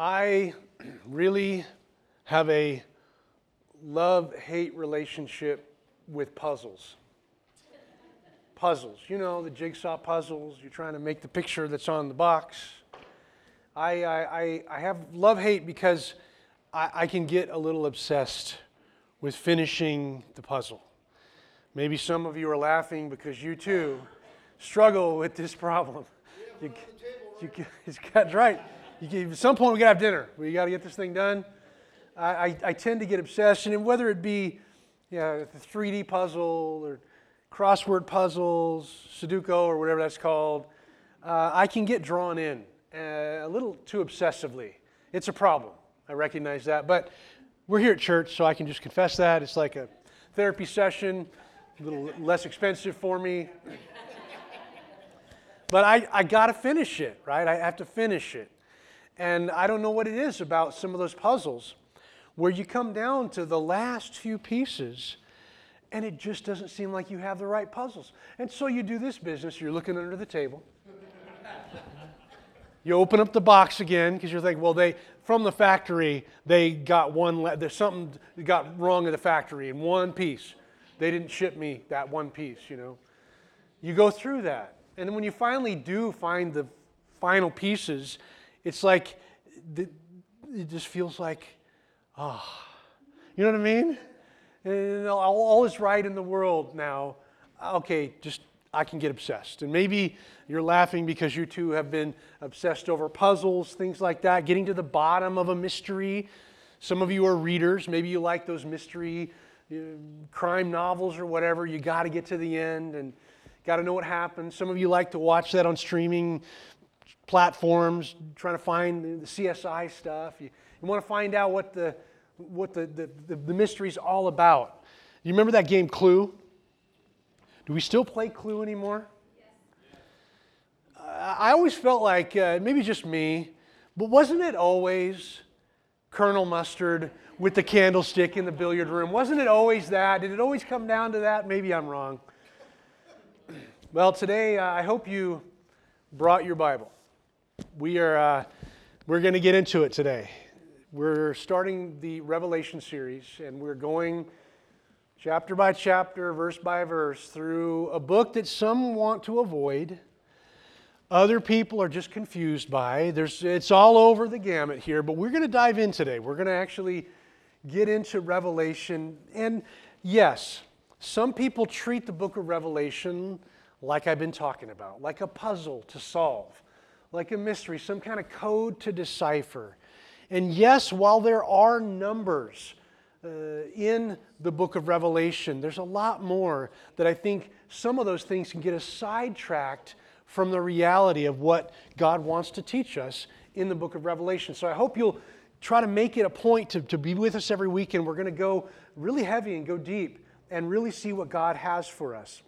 I really have a love hate relationship with puzzles. Puzzles, you know, the jigsaw puzzles, you're trying to make the picture that's on the box. I, I, I, I have love hate because I, I can get a little obsessed with finishing the puzzle. Maybe some of you are laughing because you too struggle with this problem. You, you, it's got right. You, at some point, we got to have dinner. We got to get this thing done. I, I, I, tend to get obsessed, and whether it be you know, the 3D puzzle or crossword puzzles, Sudoku, or whatever that's called, uh, I can get drawn in uh, a little too obsessively. It's a problem. I recognize that. But we're here at church, so I can just confess that. It's like a therapy session, a little less expensive for me. but I, I got to finish it, right? I have to finish it. And I don't know what it is about some of those puzzles where you come down to the last few pieces and it just doesn't seem like you have the right puzzles. And so you do this business, you're looking under the table. you open up the box again because you're thinking, well, they from the factory they got one. There's something got wrong at the factory in one piece. They didn't ship me that one piece. You know, you go through that, and then when you finally do find the final pieces, it's like it just feels like, ah, oh. you know what I mean? And all is right in the world now. Okay, just I can get obsessed. And maybe you're laughing because you too have been obsessed over puzzles, things like that, getting to the bottom of a mystery. Some of you are readers. Maybe you like those mystery crime novels or whatever. You got to get to the end and got to know what happens. Some of you like to watch that on streaming platforms, trying to find the CSI stuff. You, you want to find out what the what the, the, the, the mystery is all about. You remember that game Clue? Do we still play Clue anymore? I always felt like, uh, maybe just me, but wasn't it always Colonel Mustard with the candlestick in the billiard room? Wasn't it always that? Did it always come down to that? Maybe I'm wrong. Well, today uh, I hope you brought your Bible. We are uh, we're going to get into it today. We're starting the Revelation series, and we're going chapter by chapter, verse by verse, through a book that some want to avoid other people are just confused by. There's, it's all over the gamut here, but we're going to dive in today. We're going to actually get into Revelation. And yes, some people treat the book of Revelation like I've been talking about, like a puzzle to solve, like a mystery, some kind of code to decipher. And yes, while there are numbers uh, in the book of Revelation, there's a lot more that I think some of those things can get us sidetracked from the reality of what God wants to teach us in the book of Revelation. So I hope you'll try to make it a point to, to be with us every week, and we're going to go really heavy and go deep and really see what God has for us.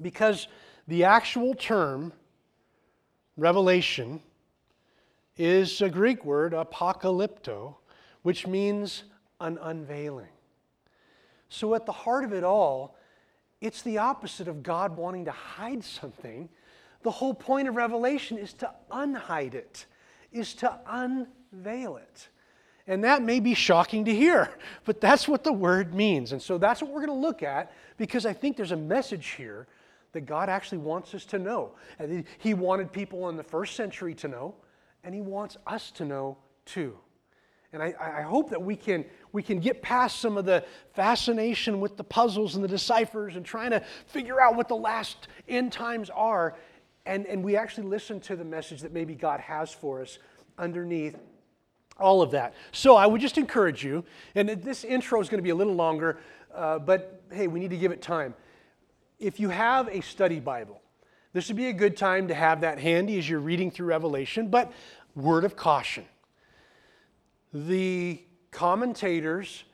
Because the actual term, revelation, is a Greek word, apocalypto, which means an unveiling. So, at the heart of it all, it's the opposite of God wanting to hide something the whole point of Revelation is to unhide it, is to unveil it. And that may be shocking to hear, but that's what the word means. And so that's what we're going to look at because I think there's a message here that God actually wants us to know. And he wanted people in the first century to know, and He wants us to know too. And I, I, hope that we can, we can get past some of the fascination with the puzzles and the deciphers and trying to figure out what the last end times are and, and we actually listen to the message that maybe God has for us underneath all of that. So I would just encourage you, and this intro is going to be a little longer, uh, but hey, we need to give it time. If you have a study Bible, this would be a good time to have that handy as you're reading through Revelation, but word of caution. The commentators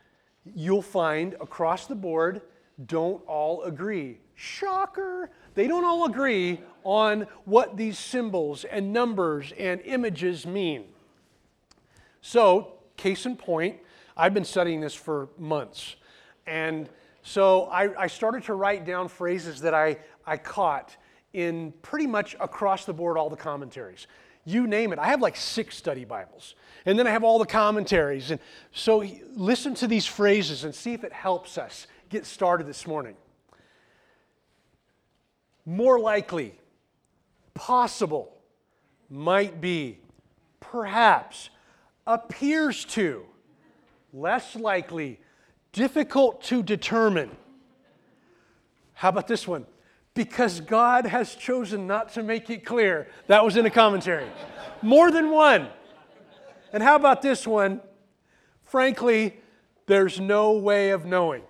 you'll find across the board don't all agree. Shocker! They don't all agree on what these symbols and numbers and images mean. So, case in point, I've been studying this for months. And so I, I, started to write down phrases that I, I caught in pretty much across the board all the commentaries. you name it. I have like six study Bibles. And then I have all the commentaries. And so listen to these phrases and see if it helps us get started this morning. More likely, possible, might be, perhaps, appears to, less likely, difficult to determine. How about this one? Because God has chosen not to make it clear. That was in a commentary. More than one. And how about this one? Frankly, there's no way of knowing.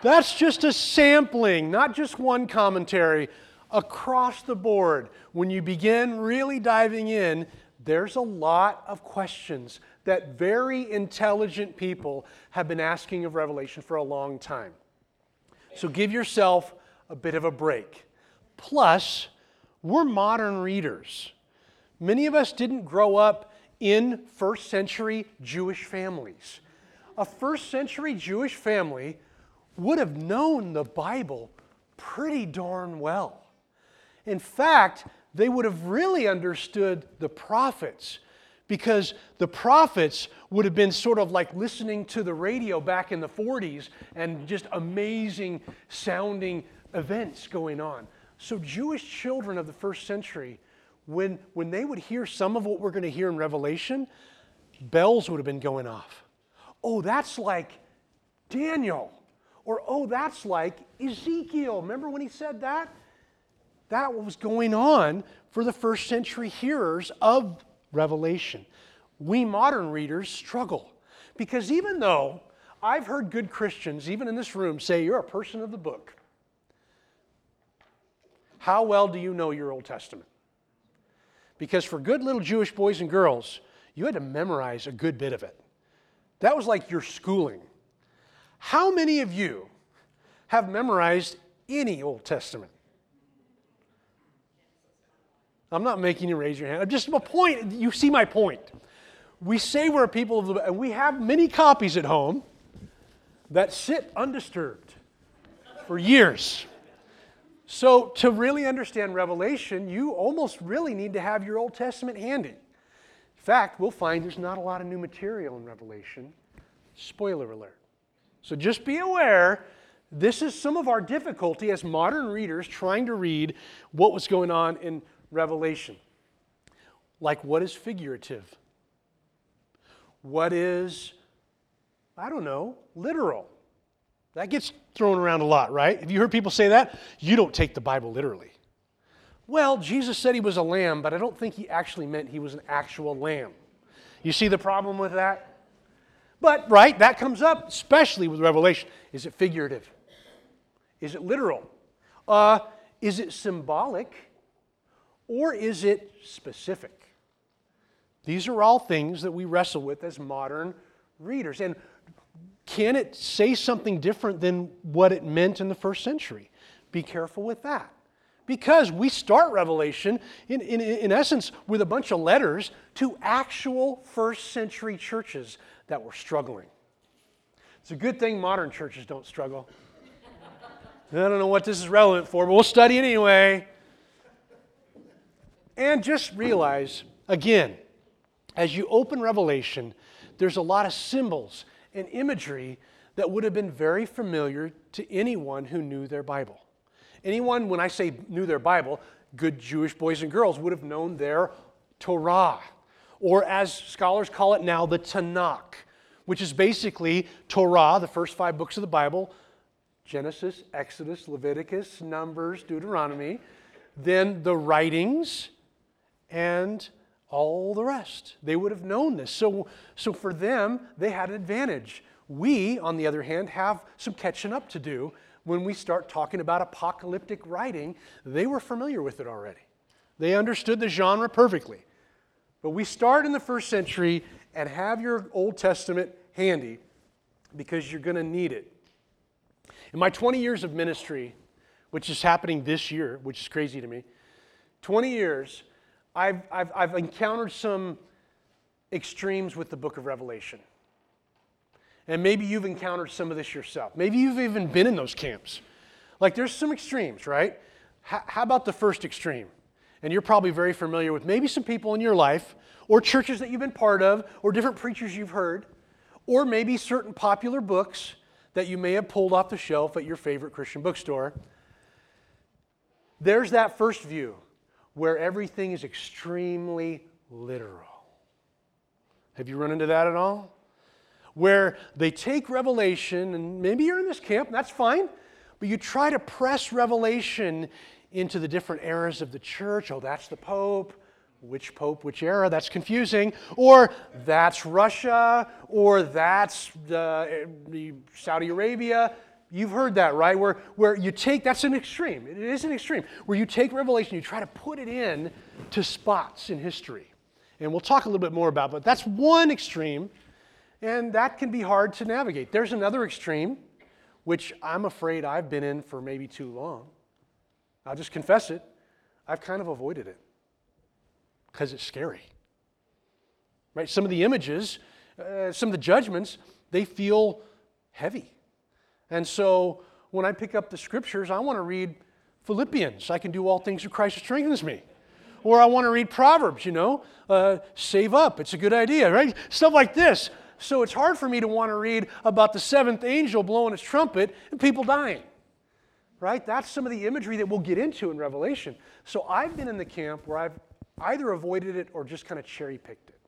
That's just a sampling, not just one commentary. Across the board, when you begin really diving in, there's a lot of questions that very intelligent people have been asking of Revelation for a long time. So give yourself a bit of a break. Plus, we're modern readers. Many of us didn't grow up in first century Jewish families. A first century Jewish family would have known the Bible pretty darn well. In fact, they would have really understood the prophets because the prophets would have been sort of like listening to the radio back in the 40s and just amazing sounding events going on. So, Jewish children of the first century, when, when they would hear some of what we're going to hear in Revelation, bells would have been going off. Oh, that's like Daniel. Or, oh, that's like Ezekiel. Remember when he said that? That was going on for the first century hearers of Revelation. We modern readers struggle because even though I've heard good Christians, even in this room, say you're a person of the book, how well do you know your Old Testament? Because for good little Jewish boys and girls, you had to memorize a good bit of it. That was like your schooling. How many of you have memorized any Old Testament? I'm not making you raise your hand. I'm just a point. You see my point. We say we're a people of the, and we have many copies at home that sit undisturbed for years. So, to really understand Revelation, you almost really need to have your Old Testament handy. In fact, we'll find there's not a lot of new material in Revelation. Spoiler alert. So, just be aware this is some of our difficulty as modern readers trying to read what was going on in revelation. Like, what is figurative? What is, I don't know, literal? That gets thrown around a lot, right? Have you heard people say that? You don't take the Bible literally. Well, Jesus said he was a lamb, but I don't think he actually meant he was an actual lamb. You see the problem with that? But, right, that comes up, especially with Revelation. Is it figurative? Is it literal? Uh, is it symbolic? Or is it specific? These are all things that we wrestle with as modern readers. And can it say something different than what it meant in the first century? Be careful with that. Because we start Revelation, in, in, in essence, with a bunch of letters to actual first century churches that were struggling. It's a good thing modern churches don't struggle. I don't know what this is relevant for, but we'll study it anyway. And just realize, again, as you open Revelation, there's a lot of symbols and imagery that would have been very familiar to anyone who knew their Bible. Anyone, when I say knew their Bible, good Jewish boys and girls would have known their Torah, or as scholars call it now, the Tanakh, which is basically Torah, the first five books of the Bible Genesis, Exodus, Leviticus, Numbers, Deuteronomy, then the writings, and all the rest. They would have known this. So, so for them, they had an advantage. We, on the other hand, have some catching up to do when we start talking about apocalyptic writing. They were familiar with it already, they understood the genre perfectly. But we start in the first century and have your Old Testament handy because you're going to need it. In my 20 years of ministry, which is happening this year, which is crazy to me, 20 years, I've, I've, I've encountered some extremes with the book of Revelation. And maybe you've encountered some of this yourself. Maybe you've even been in those camps. Like there's some extremes, right? H- how about the first extreme? And you're probably very familiar with maybe some people in your life, or churches that you've been part of, or different preachers you've heard, or maybe certain popular books that you may have pulled off the shelf at your favorite Christian bookstore. There's that first view where everything is extremely literal. Have you run into that at all? Where they take Revelation, and maybe you're in this camp, that's fine, but you try to press Revelation into the different eras of the church. Oh, that's the Pope. Which Pope, which era? That's confusing. Or that's Russia, or that's the eh, Saudi Arabia. You've heard that, right? Where, where you take, that's an extreme. It is an extreme. Where you take Revelation, you try to put it in to spots in history. And we'll talk a little bit more about, but that's one extreme, and that can be hard to navigate. There's another extreme, which I'm afraid I've been in for maybe too long. I'll just confess it. I've kind of avoided it because it's scary. Right? Some of the images, uh, some of the judgments, they feel heavy. And so when I pick up the scriptures, I want to read Philippians. I can do all things through Christ who strengthens me. Or I want to read Proverbs, you know, uh, save up. It's a good idea, right? Stuff like this. So it's hard for me to want to read about the seventh angel blowing his trumpet and people dying, right? That's some of the imagery that we'll get into in Revelation. So I've been in the camp where I've either avoided it or just kind of cherry picked it.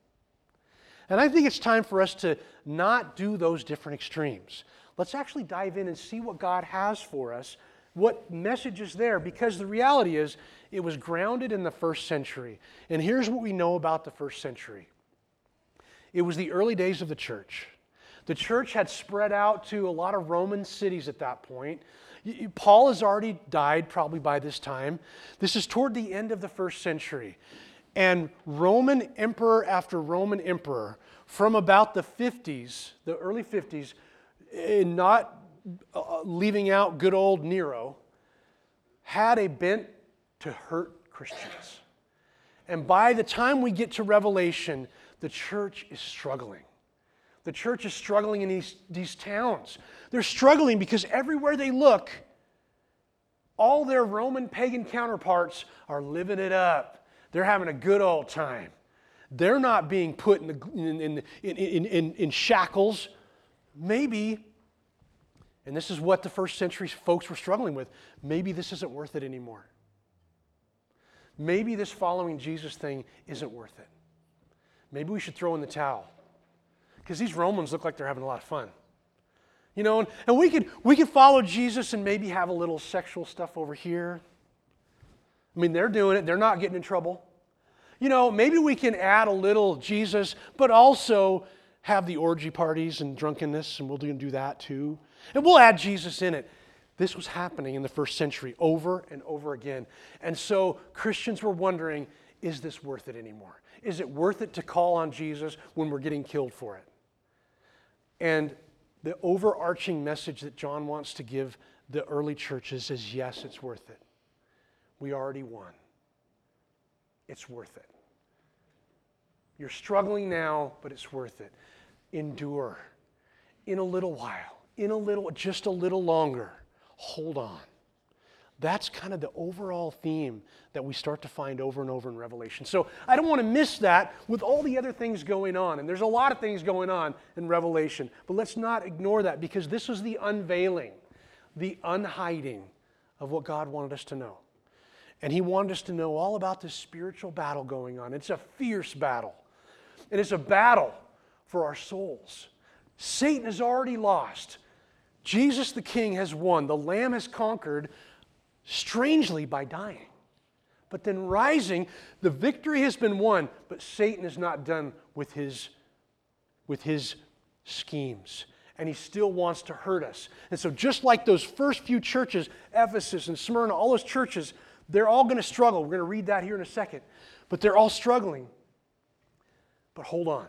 And I think it's time for us to not do those different extremes. Let's actually dive in and see what God has for us, what message is there, because the reality is it was grounded in the first century. And here's what we know about the first century it was the early days of the church. The church had spread out to a lot of Roman cities at that point. Paul has already died probably by this time. This is toward the end of the first century. And Roman emperor after Roman emperor, from about the 50s, the early 50s, eh, not uh, leaving out good old Nero, had a bent to hurt Christians. And by the time we get to Revelation, the church is struggling. The church is struggling in these, these towns. They're struggling because everywhere they look, all their Roman pagan counterparts are living it up. They're having a good old time. They're not being put in, the, in, in, in, in, in shackles. Maybe, and this is what the first century folks were struggling with, maybe this isn't worth it anymore maybe this following Jesus thing isn't worth it. Maybe we should throw in the towel. Because these Romans look like they're having a lot of fun. You know, and, and we, could, we could follow Jesus and maybe have a little sexual stuff over here. I mean, they're doing it, they're not getting in trouble. You know, maybe we can add a little Jesus, but also have the orgy parties and drunkenness, and we'll do that too. And we'll add Jesus in it. This was happening in the first century over and over again. And so Christians were wondering is this worth it anymore? Is it worth it to call on Jesus when we're getting killed for it? And the overarching message that John wants to give the early churches is yes, it's worth it. We already won. It's worth it. You're struggling now, but it's worth it. Endure in a little while, in a little, just a little longer hold on. That's kind of the overall theme that we start to find over and over in Revelation. So I don't want to miss that with all the other things going on. And there's a lot of things going on in Revelation. But let's not ignore that because this was the unveiling, the unhiding of what God wanted us to know. And He wanted us to know all about this spiritual battle going on. It's a fierce battle, and it's a battle for our souls. Satan has already lost. Jesus the King has won. The Lamb has conquered strangely by dying. But then rising, the victory has been won, but Satan is not done with his, with his schemes. And he still wants to hurt us. And so, just like those first few churches, Ephesus and Smyrna, all those churches, they're all going to struggle. We're going to read that here in a second. But they're all struggling. But hold on.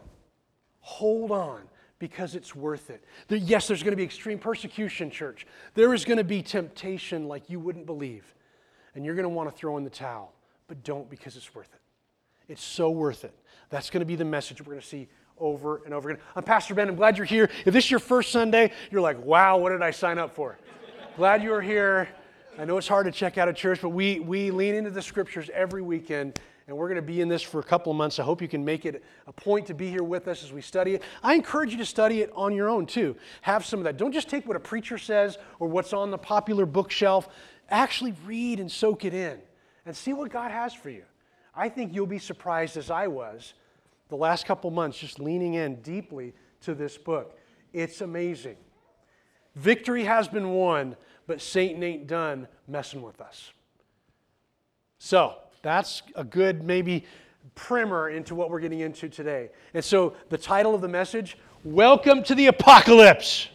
Hold on because it's worth it. There, yes, there's going to be extreme persecution, church. There is going to be temptation like you wouldn't believe. And you're going to want to throw in the towel. But don't because it's worth it. It's so worth it. That's going to be the message we're going to see over and over again. I'm Pastor Ben. I'm glad you're here. If this is your first Sunday, you're like, wow, what did I sign up for? glad you are here. I know it's hard to check out a church, but we, we lean into the scriptures every weekend, and we're going to be in this for a couple of months. I hope you can make it a point to be here with us as we study it. I encourage you to study it on your own, too. Have some of that. Don't just take what a preacher says or what's on the popular bookshelf. Actually, read and soak it in and see what God has for you. I think you'll be surprised, as I was, the last couple of months, just leaning in deeply to this book. It's amazing. Victory has been won but Satan ain't done messing with us. So that's a good, maybe, primer into what we're getting into today. And so the title of the message Welcome to the Apocalypse.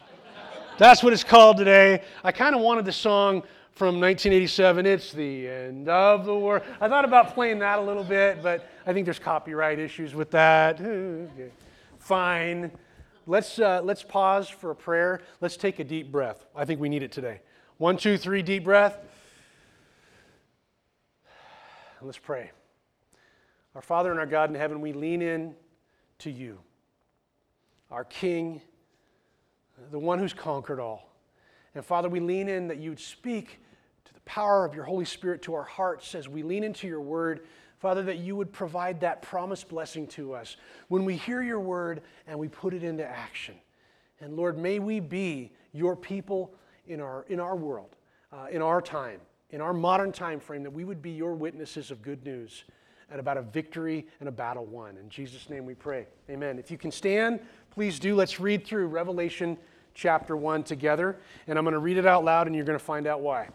That's what it's called today. I kind of wanted the song from 1987, It's the End of the World. I thought about playing that a little bit, but I think there's copyright issues with that. Fine. Let's, uh, let's pause for a prayer. Let's take a deep breath. I think we need it today. One, two, three, deep breath. Let's pray. Our Father and our God in heaven, we lean in to you, our King, the one who's conquered all. And Father, we lean in that you would speak to the power of your Holy Spirit to our hearts as we lean into your word. Father, that you would provide that promised blessing to us when we hear your word and we put it into action. And Lord, may we be your people in our, in our world, uh, in our time, in our modern time frame, that we would be your witnesses of good news and about a victory and a battle won. In Jesus' name we pray. Amen. If you can stand, please do. Let's read through Revelation chapter 1 together. And I'm going to read it out loud, and you're going to find out why.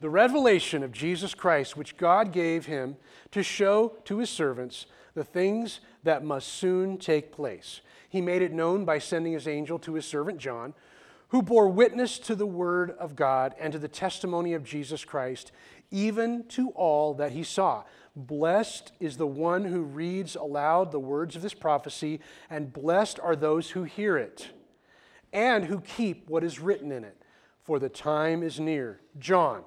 The revelation of Jesus Christ, which God gave him to show to his servants the things that must soon take place. He made it known by sending his angel to his servant John who bore witness to the word of God and to the testimony of Jesus Christ, even to all that he saw. Blessed is the one who reads aloud the words of this prophecy, and blessed are those who hear it and who keep what is written in it, for the time is near. John,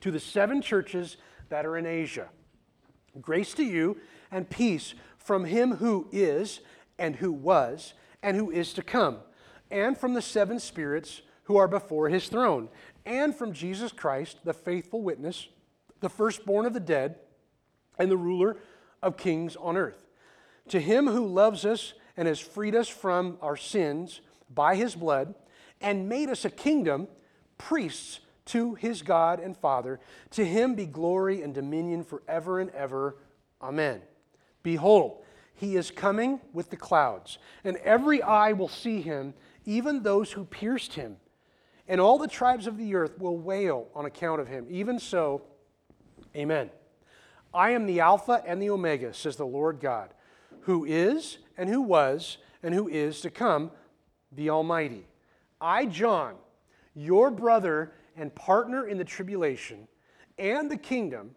to the seven churches that are in Asia, grace to you and peace from him who is, and who was, and who is to come and from the seven spirits who are before his throne, and from Jesus Christ, the faithful witness, the firstborn of the dead, and the ruler of kings on earth. To him who loves us and has freed us from our sins by his blood, and made us a kingdom, priests to his God and Father, to him be glory and dominion forever and ever. Amen. Behold, he is coming with the clouds, and every eye will see him even those who pierced him. And all the tribes of the earth will wail on account of him. Even so, amen. I am the Alpha and the Omega, says the Lord God, who is, and who was, and who is to come, the Almighty. I, John, your brother and partner in the tribulation, and the kingdom,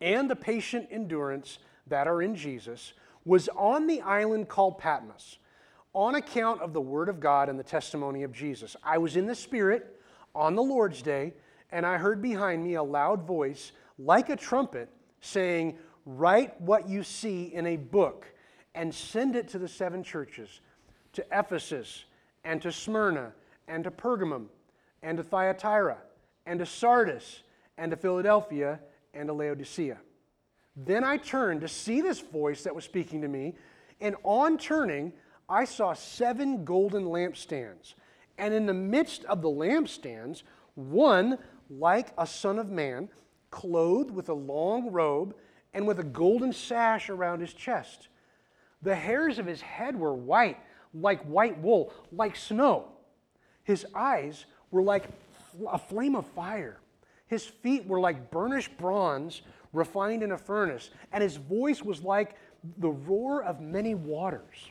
and the patient endurance that are in Jesus, was on the island called Patmos on account of the Word of God and the testimony of Jesus. I was in the Spirit on the Lord's day, and I heard behind me a loud voice, like a trumpet, saying, Write what you see in a book and send it to the seven churches to Ephesus, and to Smyrna, and to Pergamum, and to Thyatira, and to Sardis, and to Philadelphia, and to Laodicea. Then I turned to see this voice that was speaking to me, and on turning, I saw seven golden lampstands, and in the midst of the lampstands, one like a son of man, clothed with a long robe and with a golden sash around his chest. The hairs of his head were white, like white wool, like snow. His eyes were like a flame of fire. His feet were like burnished bronze refined in a furnace, and his voice was like the roar of many waters.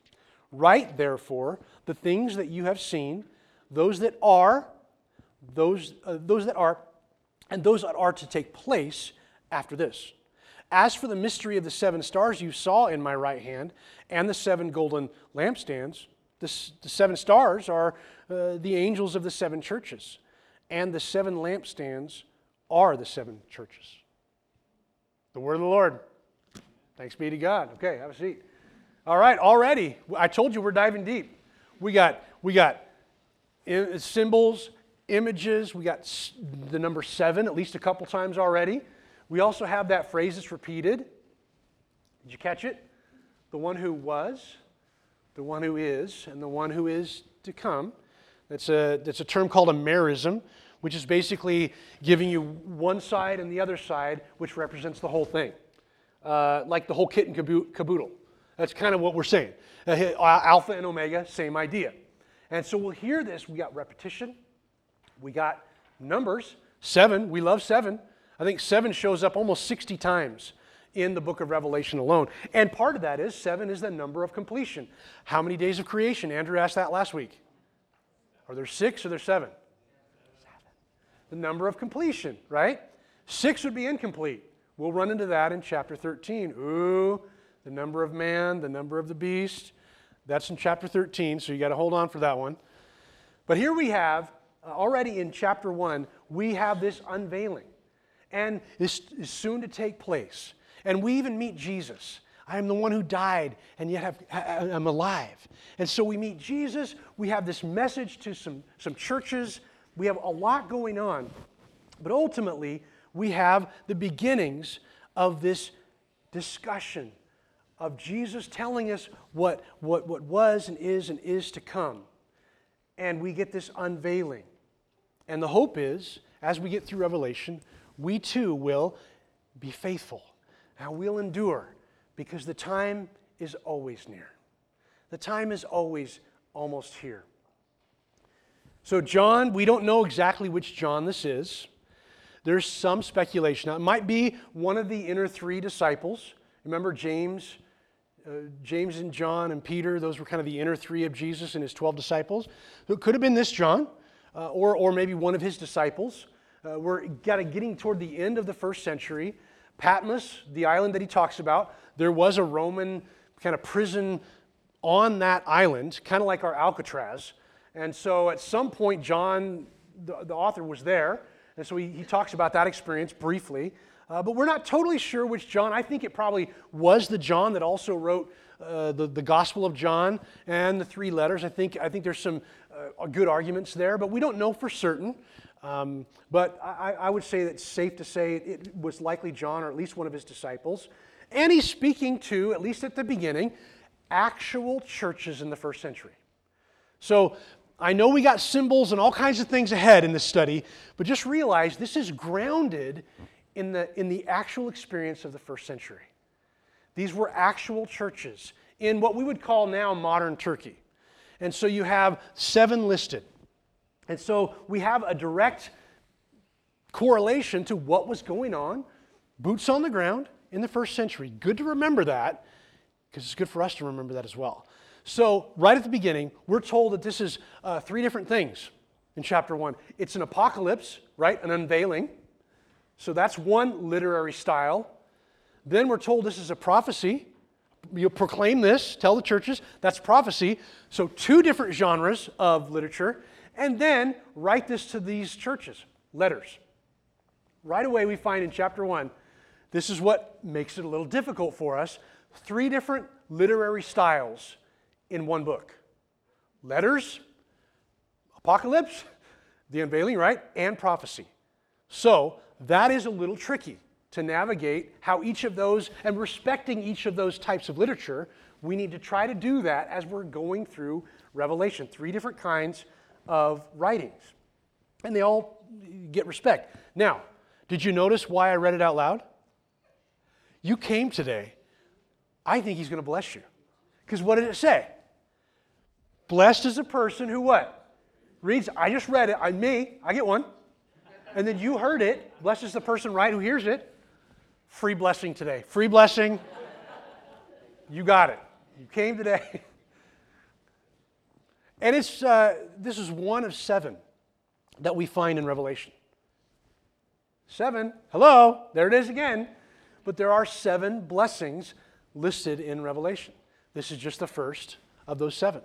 Write, therefore, the things that you have seen, those that are, those, uh, those that are, and those that are to take place after this. As for the mystery of the seven stars you saw in my right hand and the seven golden lampstands, the, the seven stars are uh, the angels of the seven churches, and the seven lampstands are the seven churches. The word of the Lord. Thanks be to God. Okay, have a seat. All right, already, I told you we're diving deep. We got, we got symbols, images, we got the number seven at least a couple times already. We also have that phrase that's repeated. Did you catch it? The one who was, the one who is, and the one who is to come. That's a, that's a term called a merism, which is basically giving you one side and the other side, which represents the whole thing. Uh, like the whole kit and caboodle. That's kind of what we're saying. Uh, alpha and omega, same idea. And so we'll hear this. We got repetition, we got numbers. Seven, we love seven. I think seven shows up almost 60 times in the book of Revelation alone. And part of that is seven is the number of completion. How many days of creation? Andrew asked that last week. Are there six or there seven? Seven. The number of completion, right? Six would be incomplete. We'll run into that in chapter 13. Ooh, the number of man, the number of the beast. That's in chapter 13, so you got to hold on for that one. But here we have, uh, already in chapter 1, we have this unveiling and this is soon to take place. And we even meet Jesus. I am the one who died and yet have, I'm alive. And so we meet Jesus. We have this message to some, some churches. We have a lot going on. But ultimately, we have the beginnings of this discussion of Jesus telling us what, what, what was and is and is to come. And we get this unveiling. And the hope is, as we get through Revelation, we too will be faithful and we'll endure because the time is always near. The time is always almost here. So, John, we don't know exactly which John this is. There's some speculation. Now, it might be one of the inner three disciples. Remember James, uh, James and John and Peter, those were kind of the inner three of Jesus and his 12 disciples. It could have been this John, uh, or, or maybe one of his disciples. Uh, we're kind of getting toward the end of the first century. Patmos, the island that he talks about, there was a Roman kind of prison on that island, kind of like our Alcatraz. And so at some point, John, the, the author, was there. And so he, he talks about that experience briefly. Uh, but we're not totally sure which John. I think it probably was the John that also wrote uh, the, the Gospel of John and the three letters. I think, I think there's some uh, good arguments there, but we don't know for certain. Um, but I, I, would say that it's safe to say it was likely John or at least one of his disciples. And he's speaking to, at least at the beginning, actual churches in the first century. So I know we got symbols and all kinds of things ahead in this study, but just realize this is grounded in the, in the actual experience of the first century. These were actual churches in what we would call now modern Turkey. And so you have seven listed. And so we have a direct correlation to what was going on, boots on the ground in the first century. Good to remember that because it's good for us to remember that as well. So, right at the beginning, we're told that this is uh, three different things in chapter one it's an apocalypse, right? An unveiling. So, that's one literary style. Then we're told this is a prophecy. You proclaim this, tell the churches, that's prophecy. So, two different genres of literature and then write this to these churches letters. Right away, we find in chapter 1, this is what makes it a little difficult for us three different literary styles in one book letters, apocalypse, the unveiling, right? And prophecy. So that is a little tricky to navigate how each of those, and respecting each of those types of literature, we need to try to do that as we're going through Revelation. Three different kinds of writings. And they all get respect. Now, did you notice why I read it out loud? You came today. I think he's going to bless you. Because what did it say? Blessed is a person who what? Reads. I just read it. I'm me. I get one. And then you heard it. Blessed is the person right who hears it. Free blessing today. Free blessing. You got it. You came today. And it's, uh, this is one of seven that we find in Revelation. Seven. Hello, there it is again. But there are seven blessings listed in Revelation. This is just the first of those seven.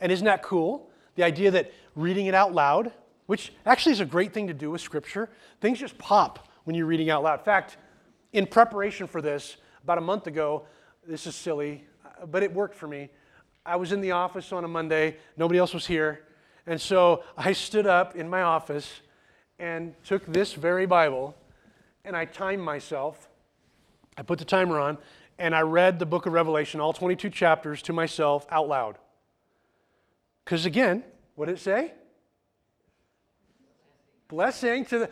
And isn't that cool? The idea that reading it out loud, which actually is a great thing to do with Scripture, things just pop when you're reading out loud. In fact, in preparation for this, about a month ago, this is silly, but it worked for me. I was in the office on a Monday, nobody else was here. And so I stood up in my office and took this very Bible and I timed myself. I put the timer on and I read the book of Revelation, all 22 chapters, to myself out loud. Because again, what did it say? Blessing to the.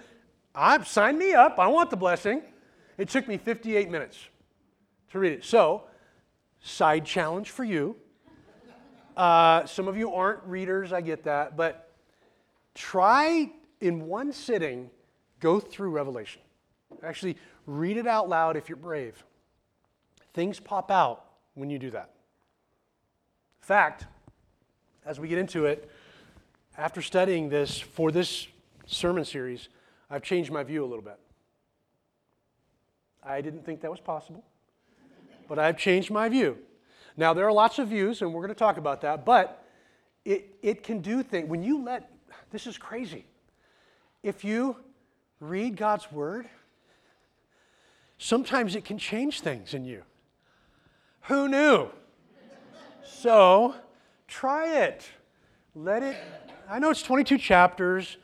I sign me up. I want the blessing. It took me 58 minutes to read it. So, side challenge for you. Uh, some of you aren't readers, I get that, but try in one sitting, go through Revelation. Actually, read it out loud if you're brave. Things pop out when you do that. In fact, as we get into it, after studying this for this sermon series, I've changed my view a little bit. I didn't think that was possible, but I've changed my view. Now, there are lots of views, and we're going to talk about that, but it, it can do things. When you let, this is crazy. If you read God's word, sometimes it can change things in you. Who knew? so, try it. Let it, I know it's 22 chapters,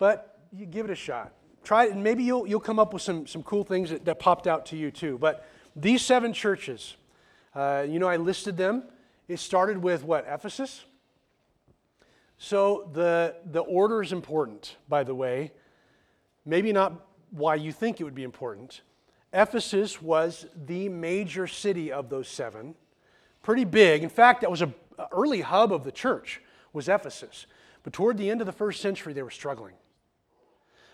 but you give it a shot. Try it, and maybe you'll, you'll come up with some, some cool things that, that popped out to you too. But these seven churches, uh, you know, I listed them. It started with what? Ephesus? So the, the order is important, by the way. Maybe not why you think it would be important. Ephesus was the major city of those seven, pretty big. In fact, that was an early hub of the church was Ephesus. But toward the end of the first century, they were struggling.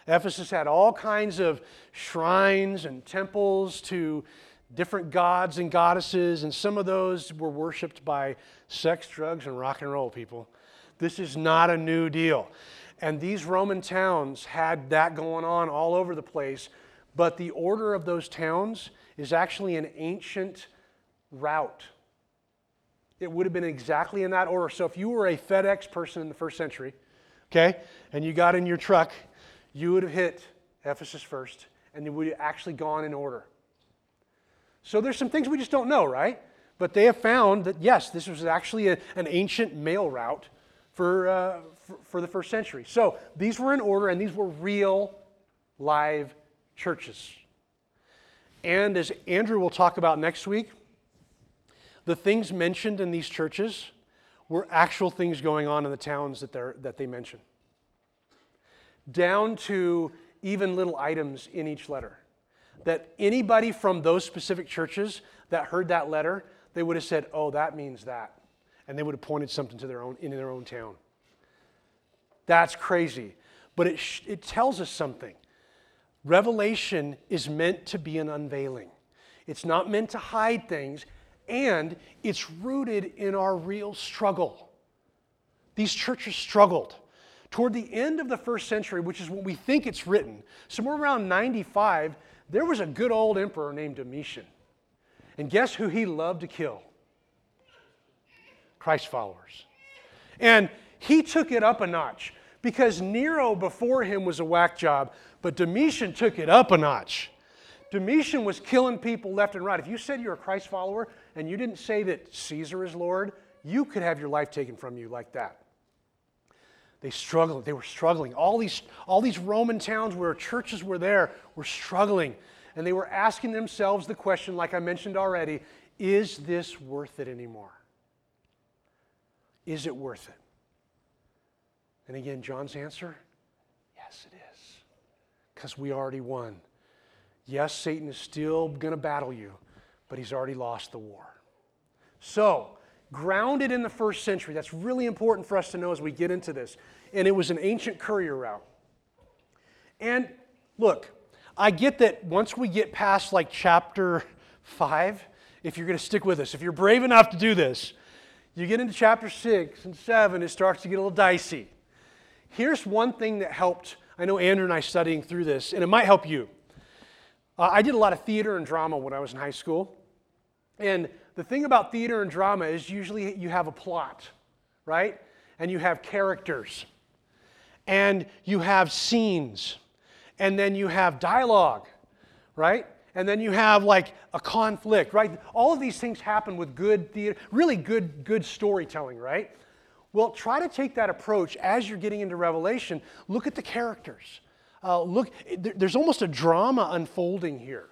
Ephesus had all kinds of shrines and temples to different gods and goddesses, and some of those were worshiped by sex, drugs, and rock and roll people. This is not a new deal. And these Roman towns had that going on all over the place, but the order of those towns is actually an ancient route. It would have been exactly in that order. So if you were a FedEx person in the first century, okay, and you got in your truck, you would have hit Ephesus first, and you would have actually gone in order. So there's some things we just don't know, right? But they have found that, yes, this was actually a, an ancient mail route for, uh, for, for the first century. So these were in order, and these were real, live churches. And as Andrew will talk about next week, the things mentioned in these churches were actual things going on in the towns that, they that they mention, down to even little items in each letter that anybody from those specific churches that heard that letter, they would have said, oh, that means that. And they would have pointed something to their own, in their own town. That's crazy. But it, sh- it tells us something. Revelation is meant to be an unveiling, it's not meant to hide things, and it's rooted in our real struggle. These churches struggled. Toward the end of the first century, which is when we think it's written, somewhere around 95, there was a good old emperor named Domitian. And guess who he loved to kill? Christ followers. And he took it up a notch because Nero before him was a whack job, but Domitian took it up a notch. Domitian was killing people left and right. If you said you're a Christ follower and you didn't say that Caesar is Lord, you could have your life taken from you like that. They struggled. They were struggling. All these, all these Roman towns where churches were there were struggling. And they were asking themselves the question, like I mentioned already is this worth it anymore? Is it worth it? And again, John's answer yes, it is. Because we already won. Yes, Satan is still going to battle you, but he's already lost the war. So, grounded in the first century. That's really important for us to know as we get into this. And it was an ancient courier route. And look, I get that once we get past like chapter five, if you're going to stick with us, if you're brave enough to do this, you get into chapter six and seven, it starts to get a little dicey. Here's one thing that helped I know Andrew and I studying through this, and it might help you. Uh, I did a lot of theater and drama when I was in high school. And the thing about theater and drama is usually you have a plot, right? And you have characters, and you have scenes, and then you have dialogue, right? And then you have like a conflict, right? All of these things happen with good theater, really good, good storytelling, right? Well, try to take that approach as you're getting into Revelation. Look at the characters. Uh, look, there's almost a drama unfolding here.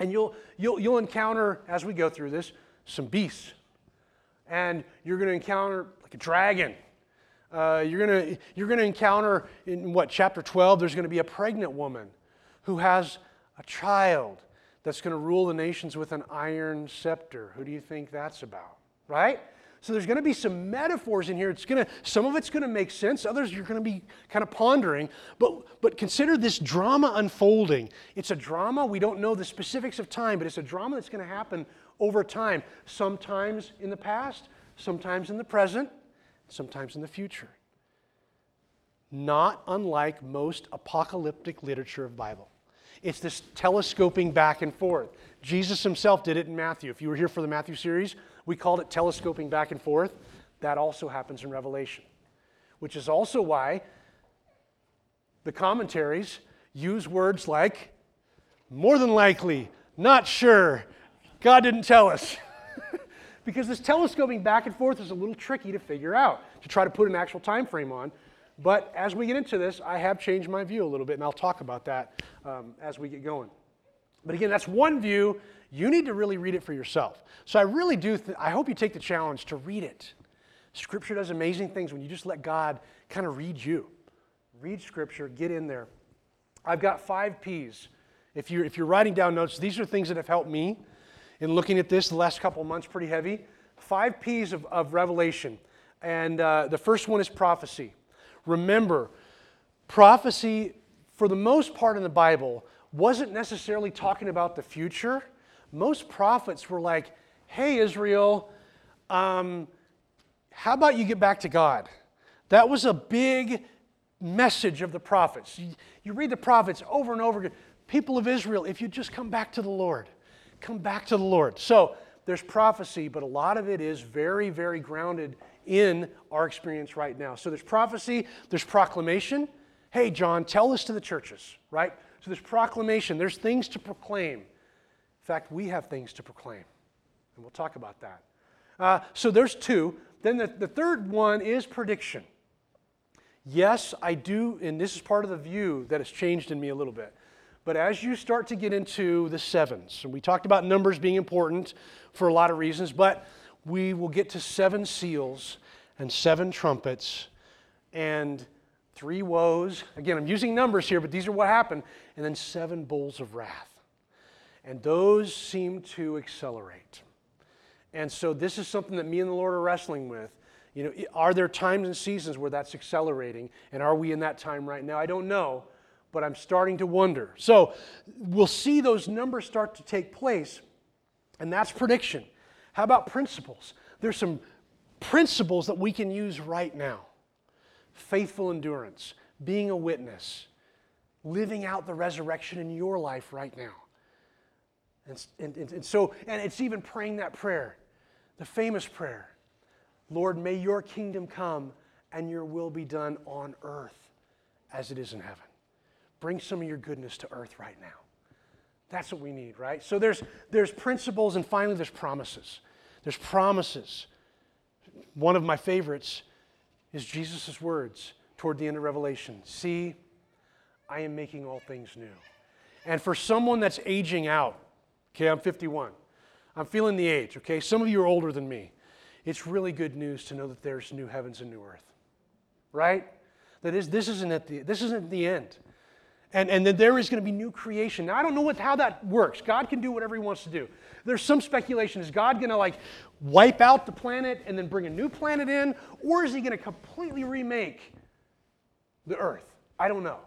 And you'll, you'll, you'll encounter, as we go through this, some beasts. And you're going to encounter like a dragon. Uh, you're going you're to encounter in what, chapter 12, there's going to be a pregnant woman who has a child that's going to rule the nations with an iron scepter. Who do you think that's about? Right? So there's going to be some metaphors in here. It's going to, some of it's going to make sense. Others you're going to be kind of pondering. But, but consider this drama unfolding. It's a drama. We don't know the specifics of time, but it's a drama that's going to happen over time. Sometimes in the past, sometimes in the present, sometimes in the future. Not unlike most apocalyptic literature of Bible. It's this telescoping back and forth. Jesus himself did it in Matthew. If you were here for the Matthew series, we called it telescoping back and forth. That also happens in Revelation, which is also why the commentaries use words like more than likely, not sure, God didn't tell us. Because this telescoping back and forth is a little tricky to figure out, to try to put an actual time frame on. But as we get into this, I have changed my view a little bit, and I'll talk about that um, as we get going. But again, that's one view you need to really read it for yourself. So I really do, th- I hope you take the challenge to read it. Scripture does amazing things when you just let God kind of read you. Read Scripture, get in there. I've got five P's. If you're, if you're writing down notes, these are things that have helped me in looking at this the last couple months pretty heavy. Five P's of, of revelation. And uh, the first one is prophecy. Remember, prophecy, for the most part in the Bible, wasn't necessarily talking about the future most prophets were like, hey, Israel, um, how about you get back to God? That was a big message of the prophets. You, you read the prophets over and over again. People of Israel, if you just come back to the Lord, come back to the Lord. So there's prophecy, but a lot of it is very, very grounded in our experience right now. So there's prophecy, there's proclamation. Hey, John, tell this to the churches, right? So there's proclamation, there's things to proclaim. In fact, we have things to proclaim, and we'll talk about that. Uh, so there's two. Then the, the third one is prediction. Yes, I do, and this is part of the view that has changed in me a little bit. But as you start to get into the sevens, and we talked about numbers being important for a lot of reasons, but we will get to seven seals and seven trumpets and three woes. Again, I'm using numbers here, but these are what happened. And then seven bowls of wrath. And those seem to accelerate. And so this is something that me and the Lord are wrestling with. You know, are there times and seasons where that's accelerating? And are we in that time right now? I don't know, but I'm starting to wonder. So we'll see those numbers start to take place, and that's prediction. How about principles? There's some principles that we can use right now faithful endurance, being a witness, living out the resurrection in your life right now. And, and, and, so, and it's even praying that prayer, the famous prayer Lord, may your kingdom come and your will be done on earth as it is in heaven. Bring some of your goodness to earth right now. That's what we need, right? So there's, there's principles, and finally, there's promises. There's promises. One of my favorites is Jesus' words toward the end of Revelation See, I am making all things new. And for someone that's aging out, Okay, I'm 51. I'm feeling the age, okay? Some of you are older than me. It's really good news to know that there's new heavens and new earth, right? That is, this isn't at the, this isn't the end. And, and that there is going to be new creation. Now, I don't know what, how that works. God can do whatever he wants to do. There's some speculation. Is God going to like wipe out the planet and then bring a new planet in? Or is he going to completely remake the earth? I don't know.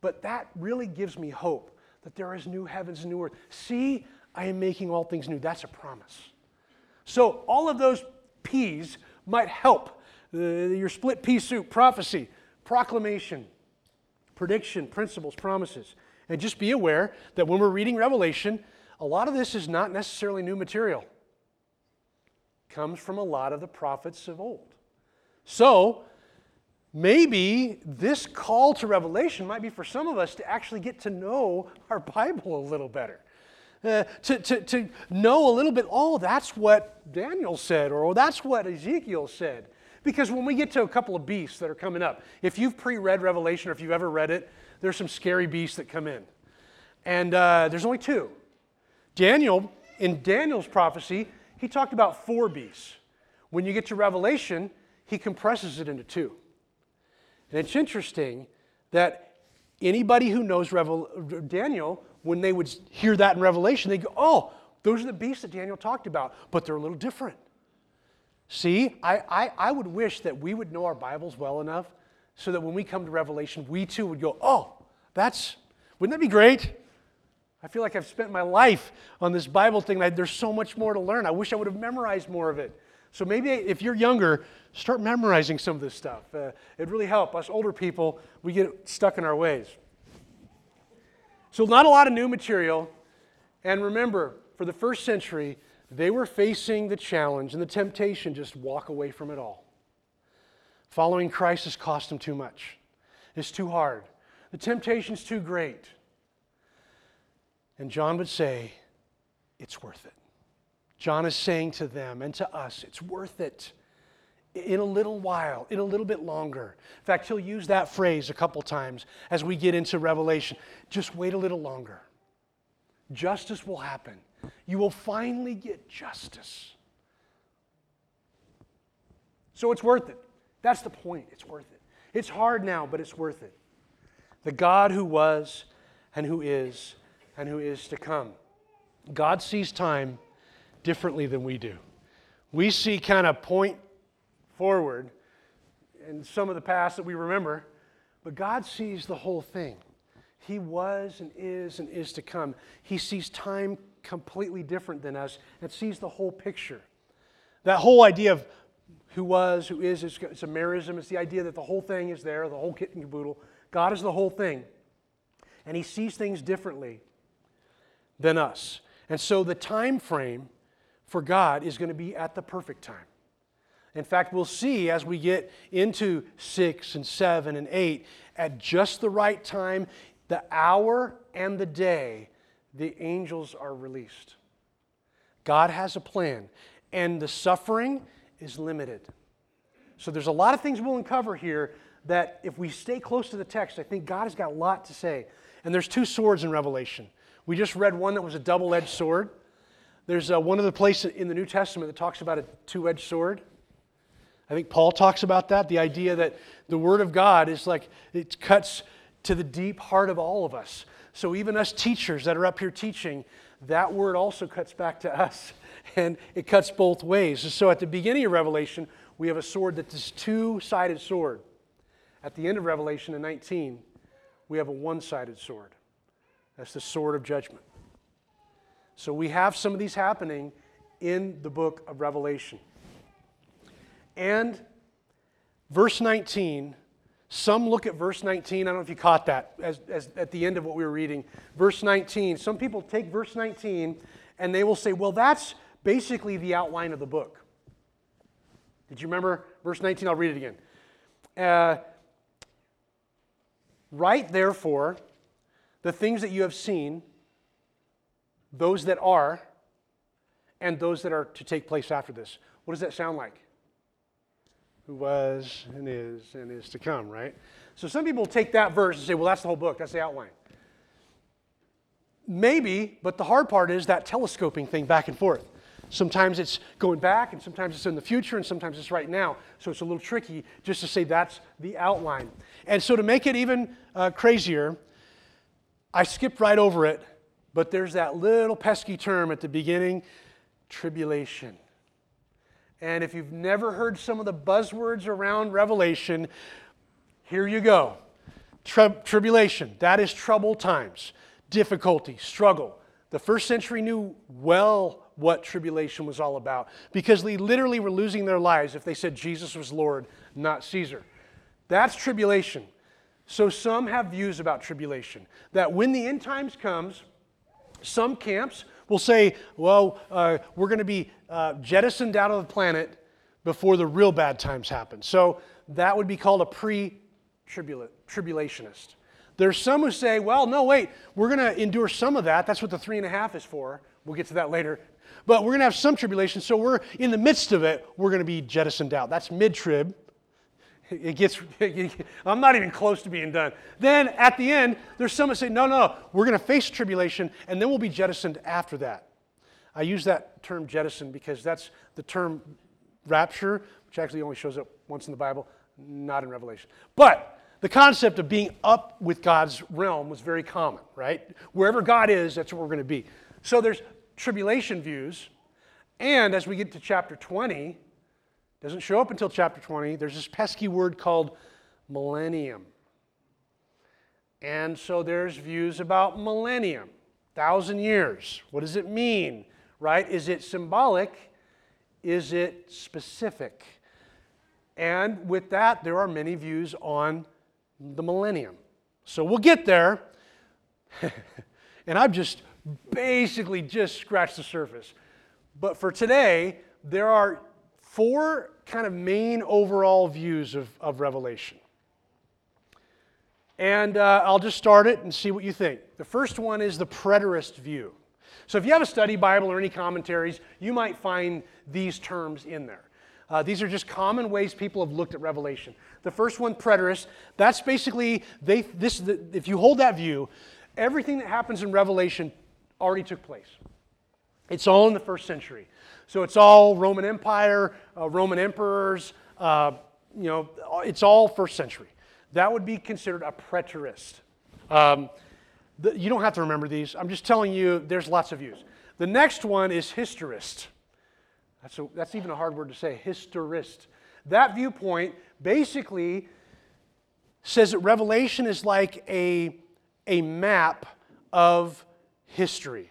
But that really gives me hope that there is new heavens and new earth. See, I am making all things new. That's a promise. So, all of those P's might help. Uh, your split pea soup, prophecy, proclamation, prediction, principles, promises. And just be aware that when we're reading Revelation, a lot of this is not necessarily new material. It comes from a lot of the prophets of old. So, maybe this call to revelation might be for some of us to actually get to know our Bible a little better. Uh, to, to, to know a little bit, oh, that's what Daniel said, or oh, that's what Ezekiel said. Because when we get to a couple of beasts that are coming up, if you've pre read Revelation or if you've ever read it, there's some scary beasts that come in. And uh, there's only two. Daniel, in Daniel's prophecy, he talked about four beasts. When you get to Revelation, he compresses it into two. And it's interesting that anybody who knows Revel- Daniel, when they would hear that in Revelation, they go, oh, those are the beasts that Daniel talked about, but they're a little different. See, I, I, I would wish that we would know our Bibles well enough so that when we come to Revelation, we too would go, oh, that's, wouldn't that be great? I feel like I've spent my life on this Bible thing. There's so much more to learn. I wish I would have memorized more of it. So maybe if you're younger, start memorizing some of this stuff. Uh, it'd really help. Us older people, we get stuck in our ways. So, not a lot of new material. And remember, for the first century, they were facing the challenge and the temptation just walk away from it all. Following Christ has cost them too much. It's too hard. The temptation's too great. And John would say, it's worth it. John is saying to them and to us, it's worth it in a little while, in a little bit longer. In fact, he'll use that phrase a couple times as we get into Revelation. Just wait a little longer. Justice will happen. You will finally get justice. So it's worth it. That's the point. It's worth it. It's hard now, but it's worth it. The God who was and who is and who is to come. God sees time differently than we do. We see kind of point forward and some of the past that we remember, but God sees the whole thing. He was and is and is to come. He sees time completely different than us and sees the whole picture. That whole idea of who was, who is, it's a merism. It's the idea that the whole thing is there, the whole kit and caboodle. God is the whole thing. And he sees things differently than us. And so the time frame for God is going to be at the perfect time. In fact, we'll see as we get into 6 and 7 and 8, at just the right time, the hour and the day, the angels are released. God has a plan, and the suffering is limited. So there's a lot of things we'll uncover here that if we stay close to the text, I think God has got a lot to say. And there's two swords in Revelation. We just read one that was a double edged sword. There's uh, one of the places in the New Testament that talks about a two edged sword. I think Paul talks about that the idea that the Word of God is like it cuts to the deep heart of all of us. So even us teachers that are up here teaching, that word also cuts back to us and it cuts both ways. So at the beginning of Revelation, we have a sword that's this two sided sword. At the end of Revelation in 19, we have a one sided sword. That's the sword of judgment. So we have some of these happening in the book of Revelation. And verse 19, some look at verse 19. I don't know if you caught that as, as at the end of what we were reading. Verse 19, some people take verse 19 and they will say, well, that's basically the outline of the book. Did you remember verse 19? I'll read it again. Uh, Write, therefore, the things that you have seen those that are, and those that are to take place after this. What does that sound like? Who was and is and is to come, right? So some people take that verse and say, well, that's the whole book, that's the outline. Maybe, but the hard part is that telescoping thing back and forth. Sometimes it's going back, and sometimes it's in the future, and sometimes it's right now. So it's a little tricky just to say that's the outline. And so to make it even uh, crazier, I skipped right over it but there's that little pesky term at the beginning tribulation. And if you've never heard some of the buzzwords around Revelation, here you go. tribulation, that is troubled times, difficulty, struggle. The first century knew well what tribulation was all about because they literally were losing their lives if they said Jesus was Lord, not Caesar. That's tribulation. So some have views about tribulation that when the end times comes, some camps will say, well, uh, we're going to be uh, jettisoned out of the planet before the real bad times happen. So that would be called a pre tribulationist. There's some who say, well, no, wait, we're going to endure some of that. That's what the three and a half is for. We'll get to that later. But we're going to have some tribulation, so we're in the midst of it, we're going to be jettisoned out. That's mid trib. It gets, I'm not even close to being done. Then at the end, there's some that say, no, no, we're going to face tribulation and then we'll be jettisoned after that. I use that term jettison because that's the term rapture, which actually only shows up once in the Bible, not in Revelation. But the concept of being up with God's realm was very common, right? Wherever God is, that's where we're going to be. So there's tribulation views. And as we get to chapter 20, doesn't show up until chapter 20, there's this pesky word called millennium. And so there's views about millennium, thousand years. What does it mean, right? Is it symbolic? Is it specific? And with that, there are many views on the millennium. So we'll get there. and I've just basically just scratched the surface. But for today, there are four kind of main overall views of, of Revelation. And uh, I'll just start it and see what you think. The first one is the preterist view. So if you have a study Bible or any commentaries, you might find these terms in there. Uh, these are just common ways people have looked at Revelation. The first one, preterist, that's basically, they, this, the, if you hold that view, everything that happens in Revelation already took place. It's all in the first century. So it's all Roman Empire, uh, Roman emperors, uh, you know, it's all first century. That would be considered a preterist. Um, the, you don't have to remember these. I'm just telling you, there's lots of views. The next one is historist. That's, a, that's even a hard word to say, historist. That viewpoint basically says that Revelation is like a, a map of history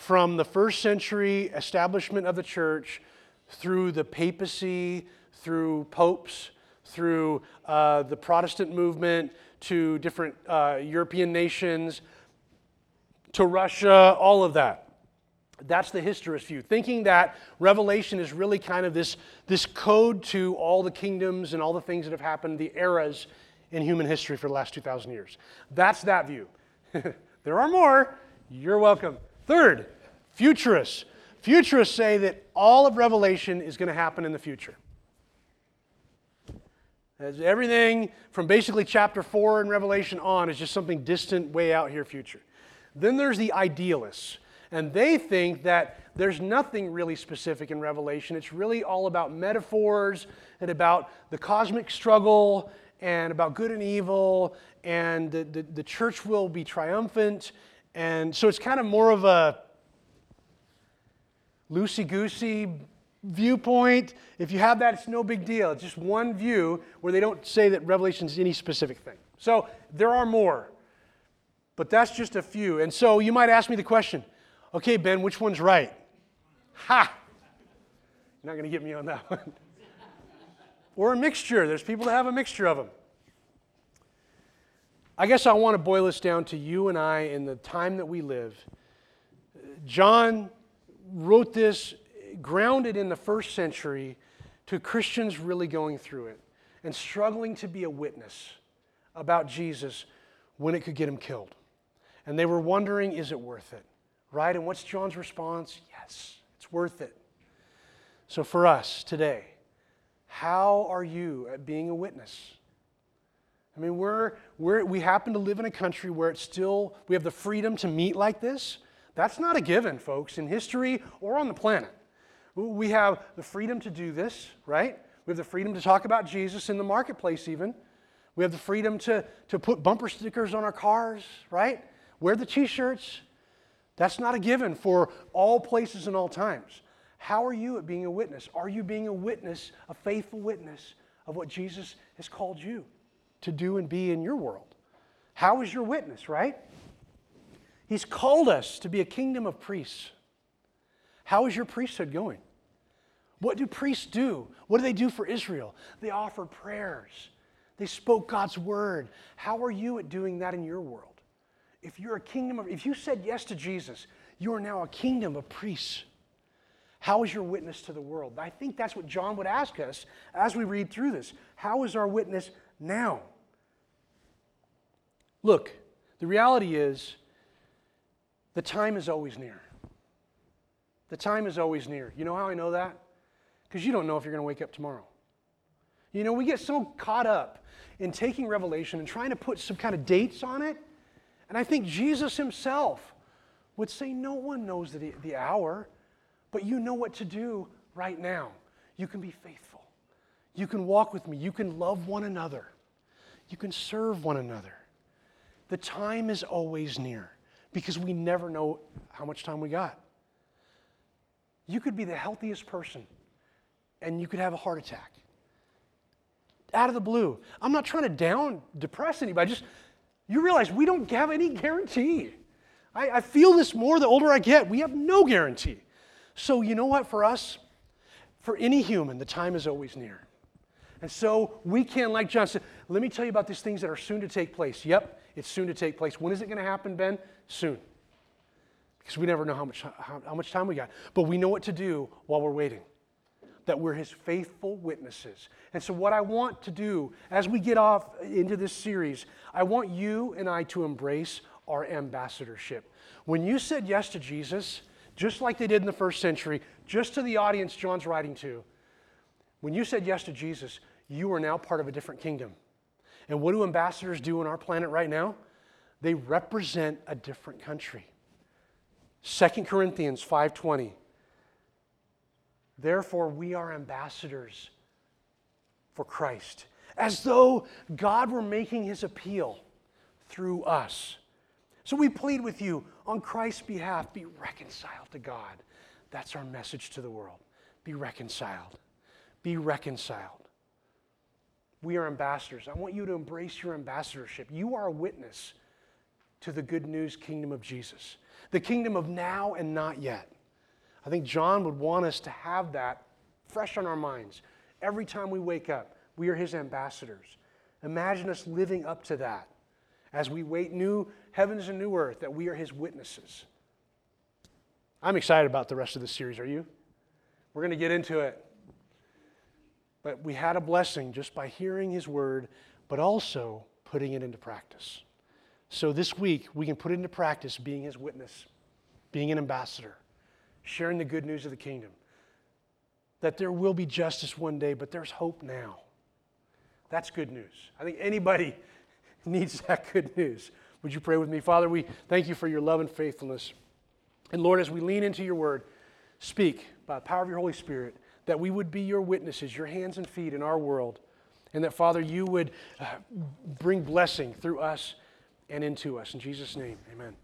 from the first century establishment of the church through the papacy, through popes, through uh, the Protestant movement, to different uh, European nations, to Russia, all of that. That's the historist view, thinking that Revelation is really kind of this, this code to all the kingdoms and all the things that have happened, the eras in human history for the last 2,000 years. That's that view. there are more. You're welcome. Third, futurists. Futurists say that all of Revelation is going to happen in the future. As everything from basically chapter 4 in Revelation on is just something distant, way out here future. Then there's the idealists. And they think that there's nothing really specific in Revelation. It's really all about metaphors and about the cosmic struggle and about good and evil, and the, the, the church will be triumphant. And so it's kind of more of a loosey goosey viewpoint. If you have that, it's no big deal. It's just one view where they don't say that Revelation is any specific thing. So there are more, but that's just a few. And so you might ask me the question okay, Ben, which one's right? Ha! You're not going to get me on that one. or a mixture. There's people that have a mixture of them. I guess I want to boil this down to you and I in the time that we live. John wrote this grounded in the first century to Christians really going through it and struggling to be a witness about Jesus when it could get him killed. And they were wondering, is it worth it? Right? And what's John's response? Yes, it's worth it. So for us today, how are you at being a witness? I mean, we're, we're, we happen to live in a country where it's still, we have the freedom to meet like this. That's not a given, folks, in history or on the planet. We have the freedom to do this, right? We have the freedom to talk about Jesus in the marketplace, even. We have the freedom to, to put bumper stickers on our cars, right? Wear the t shirts. That's not a given for all places and all times. How are you at being a witness? Are you being a witness, a faithful witness of what Jesus has called you to do and be in your world? How is your witness, right? He's called us to be a kingdom of priests. How is your priesthood going? What do priests do? What do they do for Israel? They offer prayers. They spoke God's word. How are you at doing that in your world? If you're a kingdom of, if you said yes to Jesus, you are now a kingdom of priests. How is your witness to the world? I think that's what John would ask us as we read through this. How is our witness now? Look, the reality is the time is always near. The time is always near. You know how I know that? Because you don't know if you're going to wake up tomorrow. You know, we get so caught up in taking Revelation and trying to put some kind of dates on it. And I think Jesus himself would say, No one knows the, the hour, but you know what to do right now. You can be faithful. You can walk with me. You can love one another. You can serve one another. The time is always near because we never know how much time we got. You could be the healthiest person and you could have a heart attack out of the blue. I'm not trying to down depress anybody. Just you realize we don't have any guarantee. I, I feel this more the older I get. We have no guarantee. So you know what? For us, for any human, the time is always near. And so we can, like John said, let me tell you about these things that are soon to take place. Yep, it's soon to take place. When is it going to happen, Ben? Soon. Because we never know how much, how, how much time we got. But we know what to do while we're waiting. That we're his faithful witnesses. And so, what I want to do as we get off into this series, I want you and I to embrace our ambassadorship. When you said yes to Jesus, just like they did in the first century, just to the audience John's writing to, when you said yes to Jesus, you are now part of a different kingdom. And what do ambassadors do on our planet right now? They represent a different country. 2 Corinthians 5:20 Therefore we are ambassadors for Christ, as though God were making his appeal through us. So we plead with you on Christ's behalf be reconciled to God. That's our message to the world. Be reconciled. Be reconciled. We are ambassadors. I want you to embrace your ambassadorship. You are a witness to the good news kingdom of Jesus, the kingdom of now and not yet. I think John would want us to have that fresh on our minds. Every time we wake up, we are his ambassadors. Imagine us living up to that as we wait new heavens and new earth, that we are his witnesses. I'm excited about the rest of the series. Are you? We're going to get into it. But we had a blessing just by hearing his word, but also putting it into practice. So this week, we can put it into practice being his witness, being an ambassador, sharing the good news of the kingdom. That there will be justice one day, but there's hope now. That's good news. I think anybody needs that good news. Would you pray with me? Father, we thank you for your love and faithfulness. And Lord, as we lean into your word, speak by the power of your Holy Spirit that we would be your witnesses, your hands and feet in our world, and that, Father, you would uh, bring blessing through us and into us. In Jesus' name, amen.